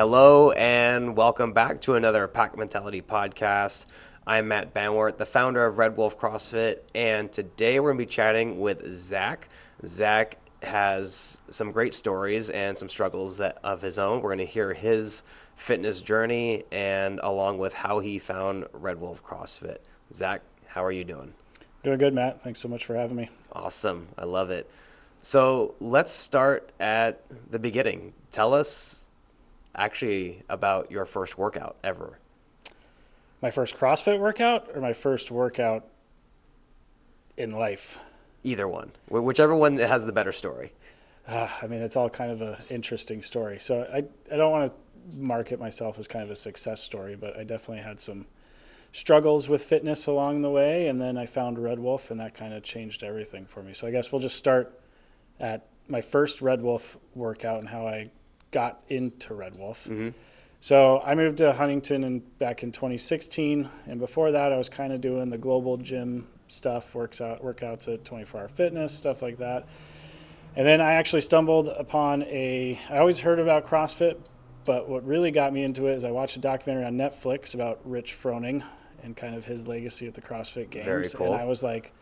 Hello and welcome back to another Pack Mentality podcast. I'm Matt Banwart, the founder of Red Wolf CrossFit, and today we're going to be chatting with Zach. Zach has some great stories and some struggles that of his own. We're going to hear his fitness journey and along with how he found Red Wolf CrossFit. Zach, how are you doing? Doing good, Matt. Thanks so much for having me. Awesome. I love it. So let's start at the beginning. Tell us actually about your first workout ever. My first CrossFit workout or my first workout in life? Either one, whichever one has the better story. Uh, I mean, it's all kind of an interesting story. So I, I don't want to market myself as kind of a success story, but I definitely had some struggles with fitness along the way, and then I found Red Wolf, and that kind of changed everything for me. So I guess we'll just start at my first Red Wolf workout and how I got into Red Wolf. hmm So I moved to Huntington in, back in 2016, and before that I was kind of doing the globo gym stuff, works out, workouts at 24 Hour Fitness, stuff like that. And then I actually stumbled upon a. I always heard about CrossFit, but what really got me into it is I watched a documentary on Netflix about Rich Froning and kind of his legacy at the CrossFit Games. Very cool. And I was like,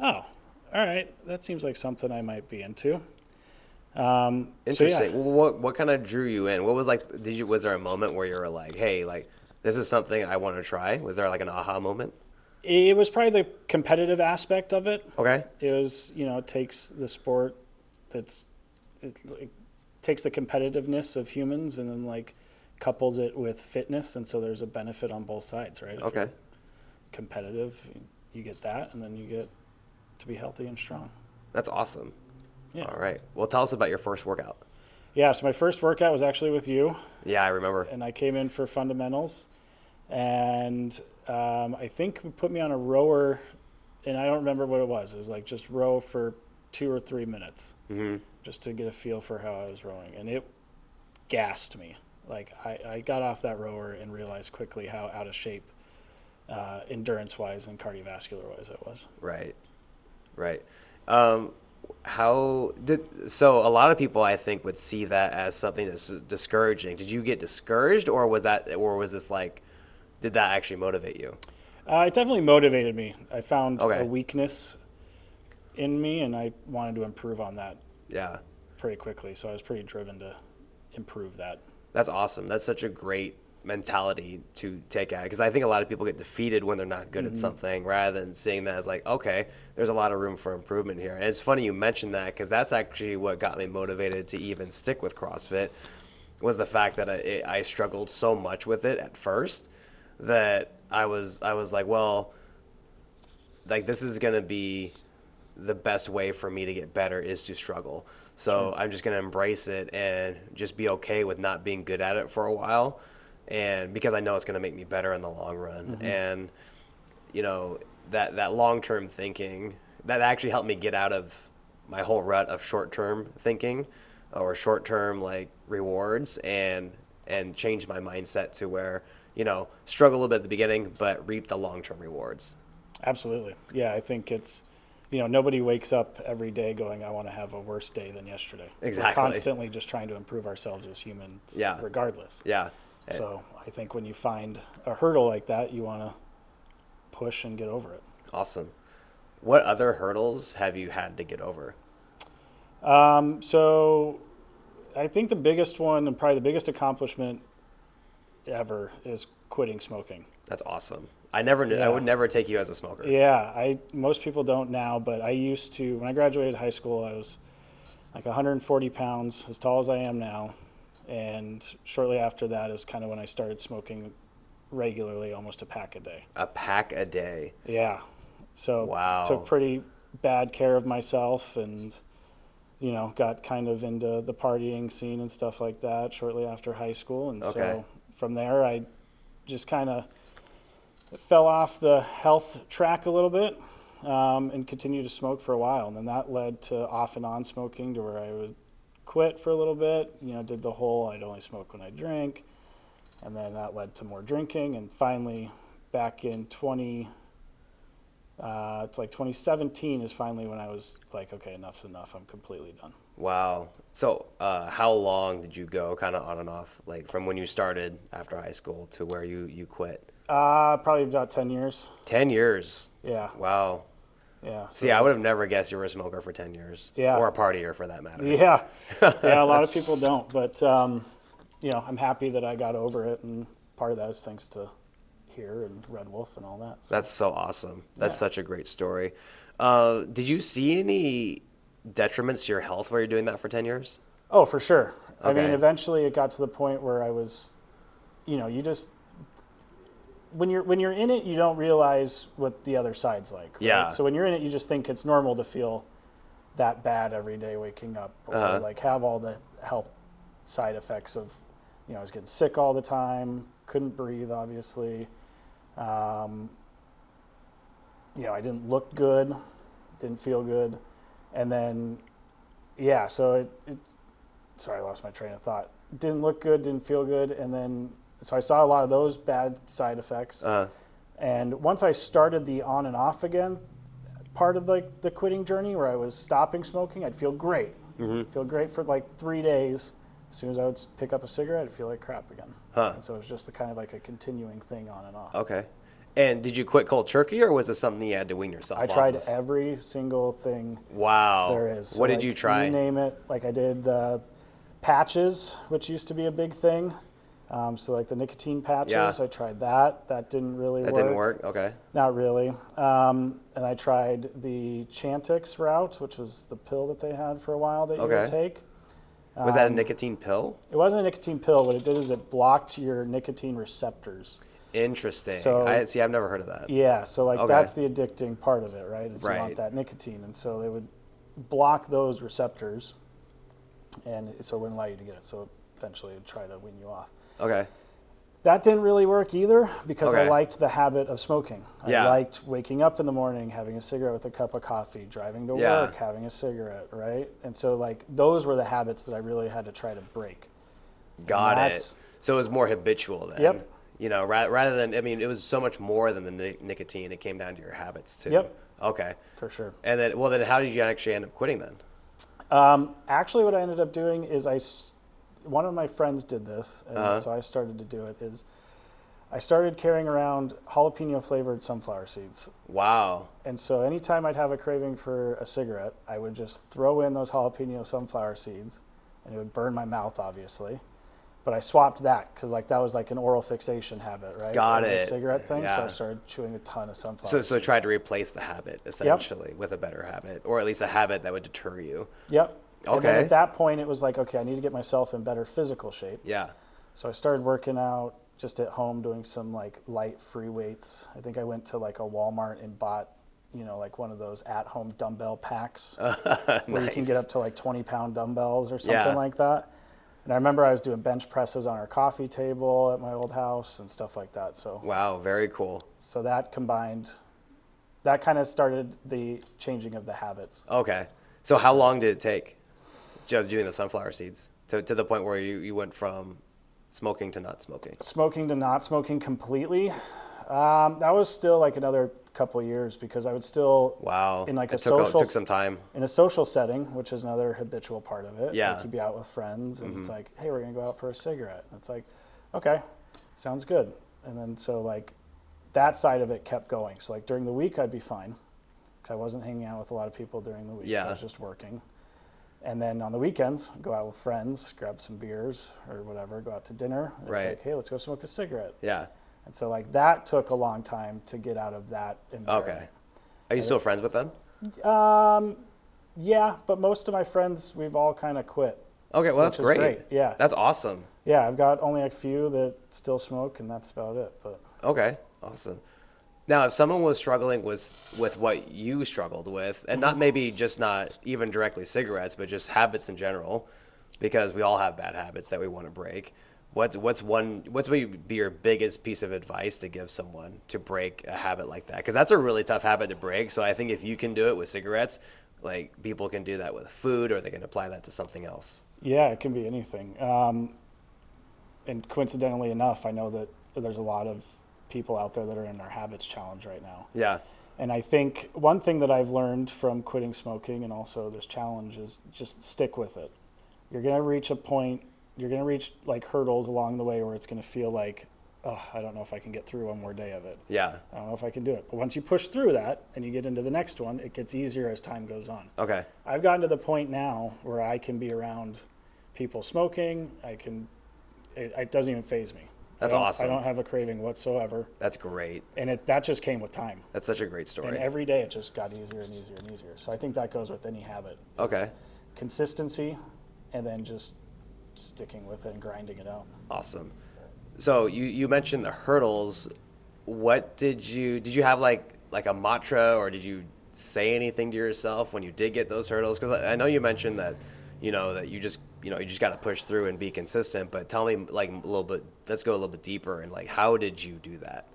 oh, all right, that seems like something I might be into. Um, so yeah. Interesting. Well, what what kind of drew you in? What was like? Did you was there a moment where you were like, hey, like this is something I want to try? Was there like an aha moment? It was probably the competitive aspect of it. Okay. It was, you know, it takes the sport that's, it like, takes the competitiveness of humans and then like couples it with fitness, and so there's a benefit on both sides, right? If Okay. competitive, you get that, and then you get to be healthy and strong. That's awesome. Yeah. All right. Well, tell us about your first workout. Yeah. So my first workout was actually with you, Yeah, I remember. and I came in for fundamentals, and um, I think you put me on a rower, and I don't remember what it was. It was like just row for two or three minutes. hmm just to get a feel for how I was rowing, and it gassed me. Like I, I got off that rower and realized quickly how out of shape, uh, endurance-wise and cardiovascular-wise, I was. Right. Right. Um, how did so? A lot of people I think would see that as something that's discouraging. Did you get discouraged, or was that, or was this like, did that actually motivate you? Uh, it definitely motivated me. I found Okay. a weakness in me, and I wanted to improve on that Yeah. pretty quickly. So I was pretty driven to improve that. That's awesome. That's such a great mentality to take at because I think a lot of people get defeated when they're not good at Mhm. something rather than seeing that as like, okay, there's a lot of room for improvement here. And it's funny you mentioned that because that's actually what got me motivated to even stick with CrossFit was the fact that I, it, I struggled so much with it at first that I was I was like, well, like this is gonna be the best way for me to get better is to struggle. So Sure. I'm just gonna embrace it and just be okay with not being good at it for a while, and because I know it's gonna make me better in the long run. Mhm. And you know that that long-term thinking that actually helped me get out of my whole rut of short-term thinking or short-term like rewards and and change my mindset to where you know struggle a little bit at the beginning but reap the long-term rewards. Absolutely. Yeah, I think it's, you know, nobody wakes up every day going, I want to have a worse day than yesterday. Exactly. We're constantly just trying to improve ourselves as humans, Yeah. regardless. Yeah. Eh. So I think when you find a hurdle like that, you want to push and get over it. Awesome. What other hurdles have you had to get over? Um, so I think the biggest one and probably the biggest accomplishment ever is quitting smoking. That's awesome. I never knew, I would never take you as a smoker. Yeah, I most people don't now, but I used to when I graduated high school, I was like 140 pounds, as tall as I am now, and shortly after that is kind of when I started smoking regularly, almost a pack a day. A pack a day. Yeah, so Wow. took pretty bad care of myself and you know got kind of into the partying scene and stuff like that shortly after high school and Okay. so from there I just kind of fell off the health track a little bit um, and continued to smoke for a while and then that led to off and on smoking to where I would quit for a little bit you know did the whole I'd only smoke when I drink and then that led to more drinking and finally back in 20 Uh, it's like 2017 is finally when I was like, okay, enough's enough. I'm completely done. Wow. So, uh, how long did you go, kind of on and off, like from when you started after high school to where you you quit? Uh, probably about 10 years. Ten years. Yeah, Wow. Yeah. See, so I would have never guessed you were a smoker for ten years. Yeah. Or a partier for that matter. Yeah, yeah. A lot of people don't, but um, you know, I'm happy that I got over it, and part of that is thanks to here and Red Wolf and all that. So. That's so awesome. That's Yeah. such a great story. Uh, did you see any detriments to your health while you're doing that for 10 years? Oh, for sure. I mean, eventually it got to the point where I was, you know, you just when you're when you're in it, you don't realize what the other side's like. Right? Yeah. So when you're in it, you just think it's normal to feel that bad every day waking up, or Uh-huh. like have all the health side effects of, you know, I was getting sick all the time, couldn't breathe, obviously. Um, you know, I didn't look good, didn't feel good, and then, yeah, so it, it sorry, I lost my train of thought. Didn't look good, didn't feel good, and then so I saw a lot of those bad side effects. Uh, And once I started the on and off again part of like the quitting journey, where I was stopping smoking, I'd feel great, mhm. feel great for like three days. As soon as I would pick up a cigarette, I'd feel like crap again. Huh. And so it was just the kind of like a continuing thing on and off. Okay. And did you quit cold turkey or was it something you had to wean yourself off? I tried of? every single thing Wow. there is. So, what did you try? You name it. Like I did the patches, which used to be a big thing. Um, so like the nicotine patches, Yeah. I tried that. That didn't really that work. That didn't work? Okay. Not really. Um, and I tried the Chantix route, which was the pill that they had for a while that you would take. Was that a Um, nicotine pill? It wasn't a nicotine pill. What it did is it blocked your nicotine receptors. Interesting. so- I see. I've never heard of that. Yeah, so like Okay. that's the addicting part of it, right? Is you want that nicotine, and so they would block those receptors, and so it wouldn't allow you to get it. So eventually, it would try to wean you off. Okay. That didn't really work either because I liked the habit of smoking. Yeah. I liked waking up in the morning, having a cigarette with a cup of coffee, driving to Yeah. work, having a cigarette, right? And so like those were the habits that I really had to try to break. Got it. So it was more habitual then. Yep. You know, ra- rather than I mean, it was so much more than the ni- nicotine. It came down to your habits too. Yep. Okay. For sure. And then, well, then how did you actually end up quitting then? Um, actually, what I ended up doing is I, s- one of my friends did this, and Uh-huh. so I started to do it. Is I started carrying around jalapeno flavored sunflower seeds, Wow. and so anytime I'd have a craving for a cigarette, I would just throw in those jalapeno sunflower seeds, and it would burn my mouth, obviously. But I swapped that because like that was like an oral fixation habit, right? Got Of the cigarette thing. So I started chewing a ton of sunflower. So, so seeds. try to replace the habit essentially with a better habit, or at least a habit that would deter you. Yep. And then Okay. at that point, it was like, okay, I need to get myself in better physical shape. Yeah. So I started working out just at home, doing some like light free weights. I think I went to like a Walmart and bought, you know, like one of those at home dumbbell packs nice. where you can get up to like 20 pound dumbbells or something Yeah. like that. And I remember I was doing bench presses on our coffee table at my old house and stuff like that. So Wow. Very cool. so that combined, that kind of started the changing of the habits. Okay. So how long did it take, doing the sunflower seeds, to to the point where you you went from smoking to not smoking? Smoking to not smoking completely. Um, that was still like another couple years because I would still Wow. In, like, it a took, social took some time. in a social setting, which is another habitual part of it. Yeah. Like you'd be out with friends and it's Mhm. like, hey, we're gonna go out for a cigarette. And it's like, okay, sounds good. And then so like that side of it kept going. So like during the week I'd be fine because I wasn't hanging out with a lot of people during the week. Yeah. I was just working. And then on the weekends, go out with friends, grab some beers or whatever, go out to dinner. And Right. It's like, hey, let's go smoke a cigarette. Yeah. And so like that took a long time to get out of that environment. Okay. Are you still friends with them? Um, yeah, but most of my friends, we've all kind of quit. Okay. Well, that's great. great. Yeah, That's awesome. yeah. I've got only a few that still smoke, and that's about it. But Okay, awesome. Now, if someone was struggling with with what you struggled with, and Mm-hmm. not maybe just not even directly cigarettes, but just habits in general, because we all have bad habits that we want to break. What's what's one what's would be your biggest piece of advice to give someone to break a habit like that? Because that's a really tough habit to break. So I think if you can do it with cigarettes, like people can do that with food, or they can apply that to something else. yeah, it can be anything. Um, and coincidentally enough, I know that there's a lot of people out there that are in our habits challenge right now. Yeah. And I think one thing that I've learned from quitting smoking and also this challenge is just stick with it. You're going to reach a point, you're going to reach like hurdles along the way where it's going to feel like, oh, I don't know if I can get through one more day of it. Yeah. I don't know if I can do it. But once you push through that and you get into the next one, it gets easier as time goes on. Okay. I've gotten to the point now where I can be around people smoking. I can, it, it doesn't even phase me. That's I awesome. I don't have a craving whatsoever. That's great. And it that just came with time. That's such a great story. And every day it just got easier and easier and easier. So I think that goes with any habit. Okay. Consistency and then just sticking with it and grinding it out. Awesome. So you you mentioned the hurdles. What did you did you have like like a mantra or did you say anything to yourself when you did get those hurdles? Because I know you mentioned that you know that you just you know you just got to push through and be consistent. But tell me like a little bit. Let's go a little bit deeper and like how did you do that?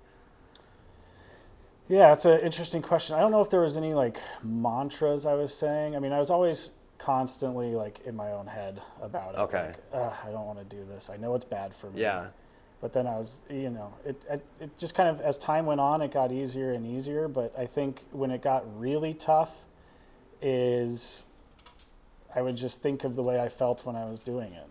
Yeah, it's an interesting question. I don't know if there was any like mantras I was saying. I mean, I was always constantly like in my own head about it. Okay. Like, I don't want to do this. I know it's bad for me. Yeah. But then I was, you know, it, it it just kind of as time went on, it got easier and easier. But I think when it got really tough, is I would just think of the way I felt when I was doing it,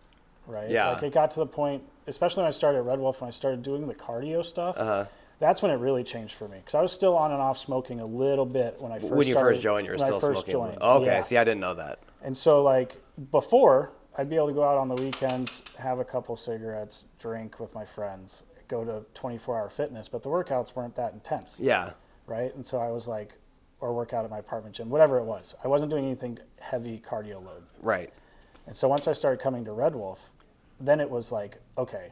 right? Yeah. Like it got to the point, especially when I started at Red Wolf, when I started doing the cardio stuff Uh huh. that's when it really changed for me because I was still on and off smoking a little bit when I first When you started, first joined, you were when I still first smoking. joined. Okay. Yeah. See, I didn't know that. And so like before, I'd be able to go out on the weekends, have a couple cigarettes, drink with my friends, go to 24-hour fitness, but the workouts weren't that intense, Yeah. right? And so I was like, or work out at my apartment gym, whatever it was. I wasn't doing anything heavy cardio load. Right. And so once I started coming to Red Wolf, then it was like, okay,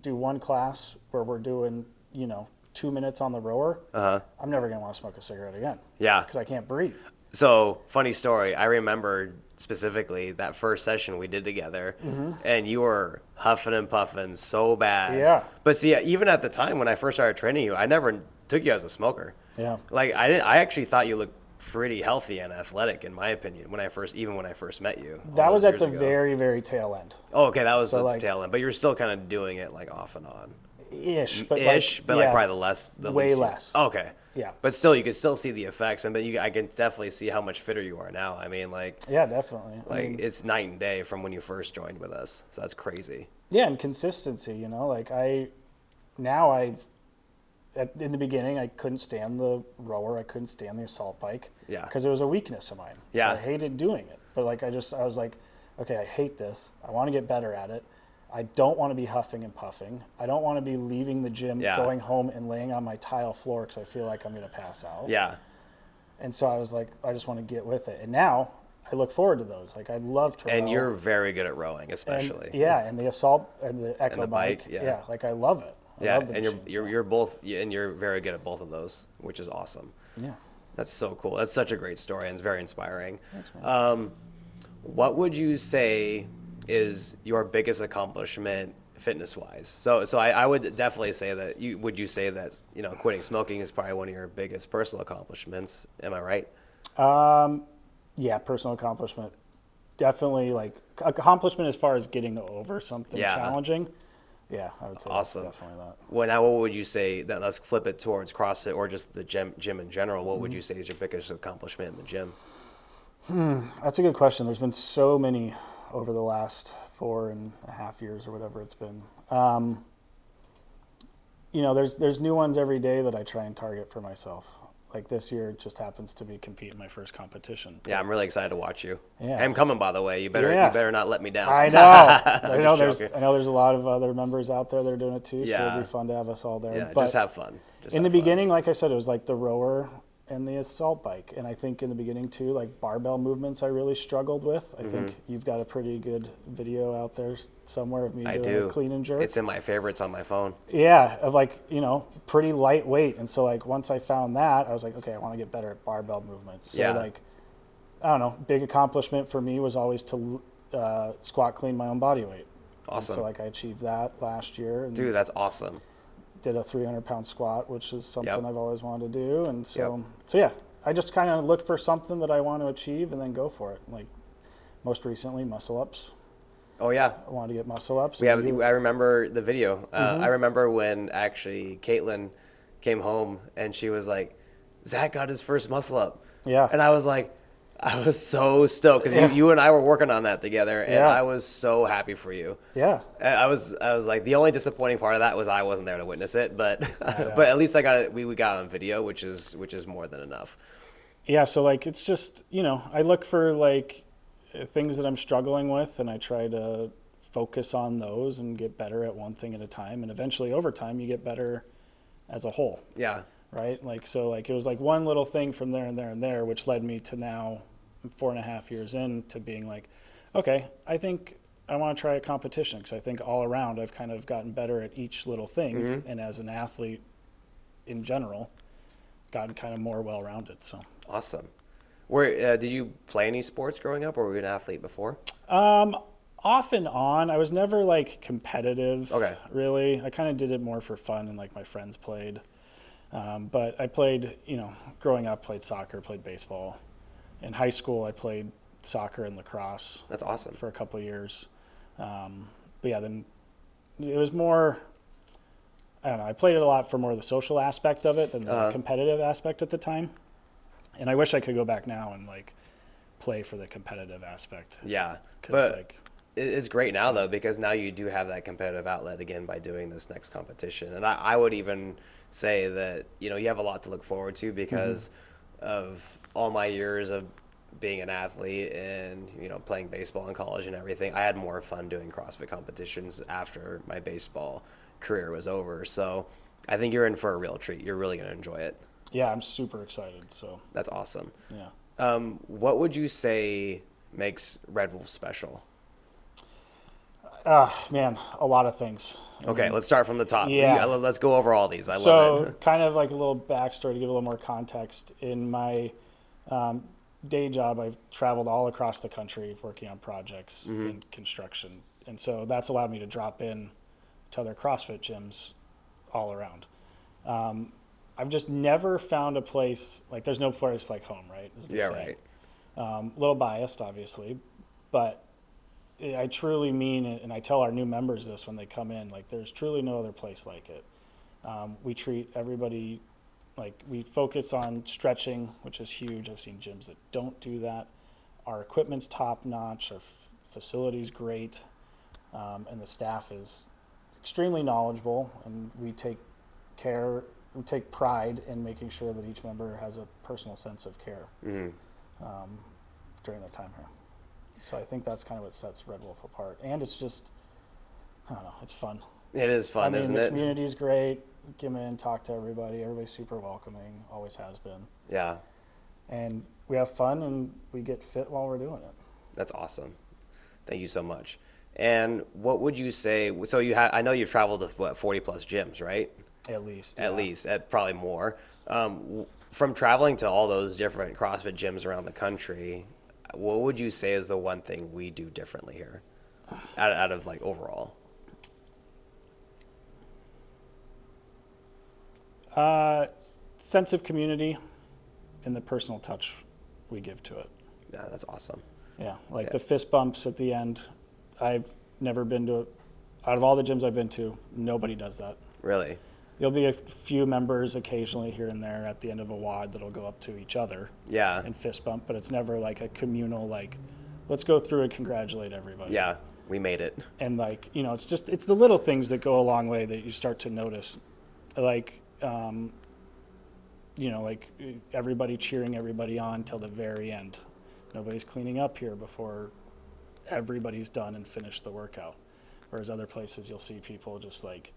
do one class where we're doing, you know, two minutes on the rower. Uh huh. I'm never gonna want to smoke a cigarette again Yeah. because I can't breathe. So, funny story. I remember specifically that first session we did together, and you were huffing and puffing so bad. Yeah. But see, even at the time when I first started training you, I never took you as a smoker. Yeah. Like I didn't. I actually thought you looked pretty healthy and athletic, in my opinion, when I first, even when I first met you. That was at the ago. very, very tail end. Oh, okay, that was so, the like- tail end, but you're still kind of doing it like off and on. Ish, but Ish, like, but yeah, like probably the less. The way least less. okay. Yeah. But still, you can still see the effects, and but you, I can definitely see how much fitter you are now. I mean, like, Yeah, definitely. I like mean, it's night and day from when you first joined with us. So that's crazy. yeah, and consistency. You know, like I now I. At, in the beginning, I couldn't stand the rower. I couldn't stand the assault bike Yeah. because it was a weakness of mine. Yeah. So I hated doing it. But like I just, I was like, okay, I hate this. I want to get better at it. I don't want to be huffing and puffing. I don't want to be leaving the gym, Yeah. going home and laying on my tile floor because I feel like I'm going to pass out. Yeah. And so I was like, I just want to get with it. And now I look forward to those. Like I love to And row. you're very good at rowing, And- especially. yeah, and the assault and the echo the bike, bike. yeah. like I love it. I Yeah, and you're you're you're both and you're very good at both of those, which is awesome. Yeah. That's so cool. That's such a great story and it's very inspiring. Thanks. Um, what would you say is your biggest accomplishment fitness wise? So so I, I would definitely say that you would you say that you know quitting smoking is probably one of your biggest personal accomplishments. Am I right? Um, yeah, personal accomplishment. Definitely like accomplishment as far as getting over something Yeah. challenging. Yeah, I would say Awesome. definitely that. Well, now what would you say that let's flip it towards CrossFit or just the gym gym in general? What would Mm-hmm. you say is your biggest accomplishment in the gym? Hmm, that's a good question. There's been so many over the last four and a half years or whatever it's been. Um, you know, there's there's new ones every day that I try and target for myself. Like this year, it just happens to be compete in my first competition. Yeah, I'm really excited to watch you. Yeah. I'm coming by the way. You better Yeah. you better not let me down. I know. I'm know there's joking. I know there's a lot of other members out there that are doing it too, so Yeah. it'd be fun to have us all there. Yeah, but just have fun. Just in the fun. beginning, like I said, it was like the rower and the assault bike, and I think in the beginning too, like barbell movements, I really struggled with. I think you've got a pretty good video out there somewhere of me Mm-hmm. I doing do. a clean and jerk. It's in my favorites on my phone. Yeah, of like you know pretty lightweight, and so like once I found that, I was like, okay, I want to get better at barbell movements. So Yeah. like, I don't know, big accomplishment for me was always to uh, squat clean my own body weight. And Awesome. so like I achieved that last year and Dude, that's awesome. Did a 300 pound squat, which is something Yep. I've always wanted to do, and so so yeah, I just kind of look for something that I want to achieve and then go for it. Like most recently, muscle ups. Oh yeah. I wanted to get muscle ups. We have. you- I remember the video. Uh, Mhm. I remember when actually Caitlin came home and she was like, Zach got his first muscle up. Yeah. And I was like, I was so stoked because Yeah. you, you and I were working on that together, and Yeah. I was so happy for you. yeah. I was I was like the only disappointing part of that was I wasn't there to witness it, but but at least I got it. We, we got on video, which is which is more than enough. yeah so like it's just you know i look for like things that i'm struggling with and i try to focus on those and get better at one thing at a time and eventually over time you get better as a whole Yeah, right like so like it was like one little thing from there and there and there which led me to now four and a half years in to being like okay i think i want to try a competition because i think all around i've kind of gotten better at each little thing Mhm. and as an athlete in general gotten kind of more well rounded so awesome. Where uh, did you play any sports growing up, or were you an athlete before? Um, off and on. I was never like competitive. Okay. Really, I kind of did it more for fun and like my friends played. Um, but I played, you know, growing up, played soccer, played baseball. In high school, I played soccer and lacrosse That's awesome. for a couple of years. Um, but yeah, then it was more. I don't know. I played it a lot for more of the social aspect of it than the Uh-huh. competitive aspect at the time. And I wish I could go back now and like play for the competitive aspect. Yeah, but like it's great It's now fun. though because now you do have that competitive outlet again by doing this next competition, and I, I would even say that you know you have a lot to look forward to because Mm-hmm. Of all my years of being an athlete and you know playing baseball in college and everything. I had more fun doing CrossFit competitions after my baseball career was over. So I think you're in for a real treat. You're really gonna enjoy it. Yeah, I'm super excited. So That's awesome. yeah. Um, what would you say makes Red Wolf special? Ah, man, a lot of things. Okay, let's start from the top. Yeah. You- let's go over all these. I so love it. kind of like a little backstory to give a little more context. In my um, day job, I've traveled all across the country working on projects Mhm. in construction, and so that's allowed me to drop in to other CrossFit gyms all around. Um, I've just never found a place like there's no place like home, right? is Yeah, saying. right. Um, a little biased, obviously, but I truly mean it, and I tell our new members this when they come in. Like, there's truly no other place like it. Um, we treat everybody like we focus on stretching, which is huge. I've seen gyms that don't do that. Our equipment's top notch. Our f- facility's great, um, and the staff is extremely knowledgeable. And we take care, we take pride in making sure that each member has a personal sense of care hmm um, during their time here. So I think that's kind of what sets Red Wolf apart. And it's just, I don't know, it's fun. It is fun, I mean, isn't the it? community's great. Come in, talk to everybody. Everybody's super welcoming, always has been. Yeah, And we have fun and we get fit while we're doing it. that's awesome. Thank you so much. And what would you say? So you have, I know you've traveled to what 40 plus gyms, right? At least. At yeah. least, at probably more. Um, from traveling to all those different CrossFit gyms around the country, what would you say is the one thing we do differently here, out, out of like overall? Uh, sense of community and the personal touch we give to it. Yeah, that's awesome. Yeah, like Yeah. the fist bumps at the end. I've never been to, out of all the gyms I've been to, nobody does that. Really? There'll be a few members occasionally here and there at the end of a WOD that'll go up to each other Yeah. and fist bump, but it's never like a communal like, let's go through and congratulate everybody. Yeah, we made it. And like you know, it's just it's the little things that go a long way that you start to notice, like um, you know, like everybody cheering everybody on till the very end. Nobody's cleaning up here before everybody's done and finished the workout. Whereas other places you'll see people just like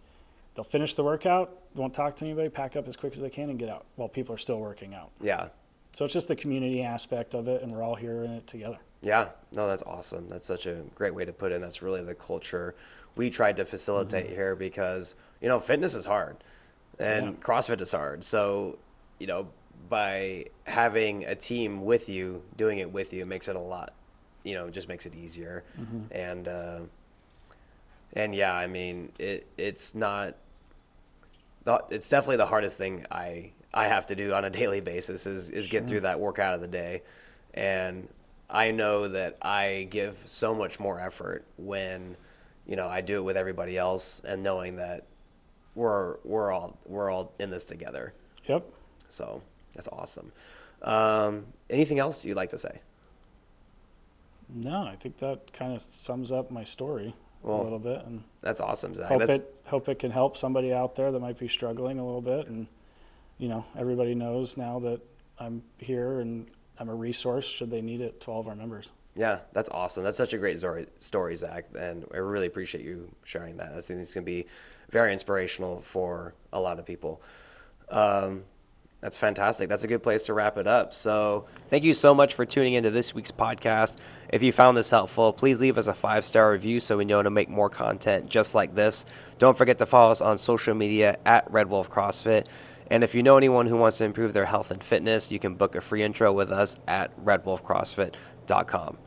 they'll finish the workout, won't talk to anybody, pack up as quick as they can and get out while people are still working out. Yeah. So it's just the community aspect of it and we're all here in it together. Yeah, no, that's awesome. That's such a great way to put it. And that's really the culture we tried to facilitate Mm-hmm. here because, you know, fitness is hard and Yeah. CrossFit is hard. So, you know, by having a team with you, doing it with you, makes it a lot, you know, just makes it easier. Mm-hmm. And, uh, and yeah, I mean, it, it's not, the- it's definitely the hardest thing I, I have to do on a daily basis is, is get through that workout of the day. And I know that I give so much more effort when, you know, I do it with everybody else and knowing that we're we're all we're all in this together. Yep. So that's awesome. Um, anything else you'd like to say? No, I think that kind of sums up my story Well, a little bit, and That's awesome, Zach. hope That's, it hope it can help somebody out there that might be struggling a little bit. And you know, everybody knows now that I'm here and I'm a resource should they need it to all of our members. yeah, that's awesome. That's such a great story, Zach, and I really appreciate you sharing that. I think it's going to be very inspirational for a lot of people. Um, that's fantastic. That's a good place to wrap it up. So, thank you so much for tuning into this week's podcast. If you found this helpful, please leave us a five star review so we know to make more content just like this. Don't forget to follow us on social media at Red Wolf CrossFit. And if you know anyone who wants to improve their health and fitness, you can book a free intro with us at redwolfcrossfit.com.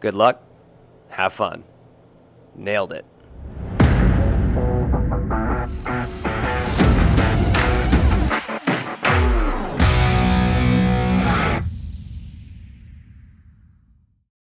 Good luck. Have fun. Nailed it.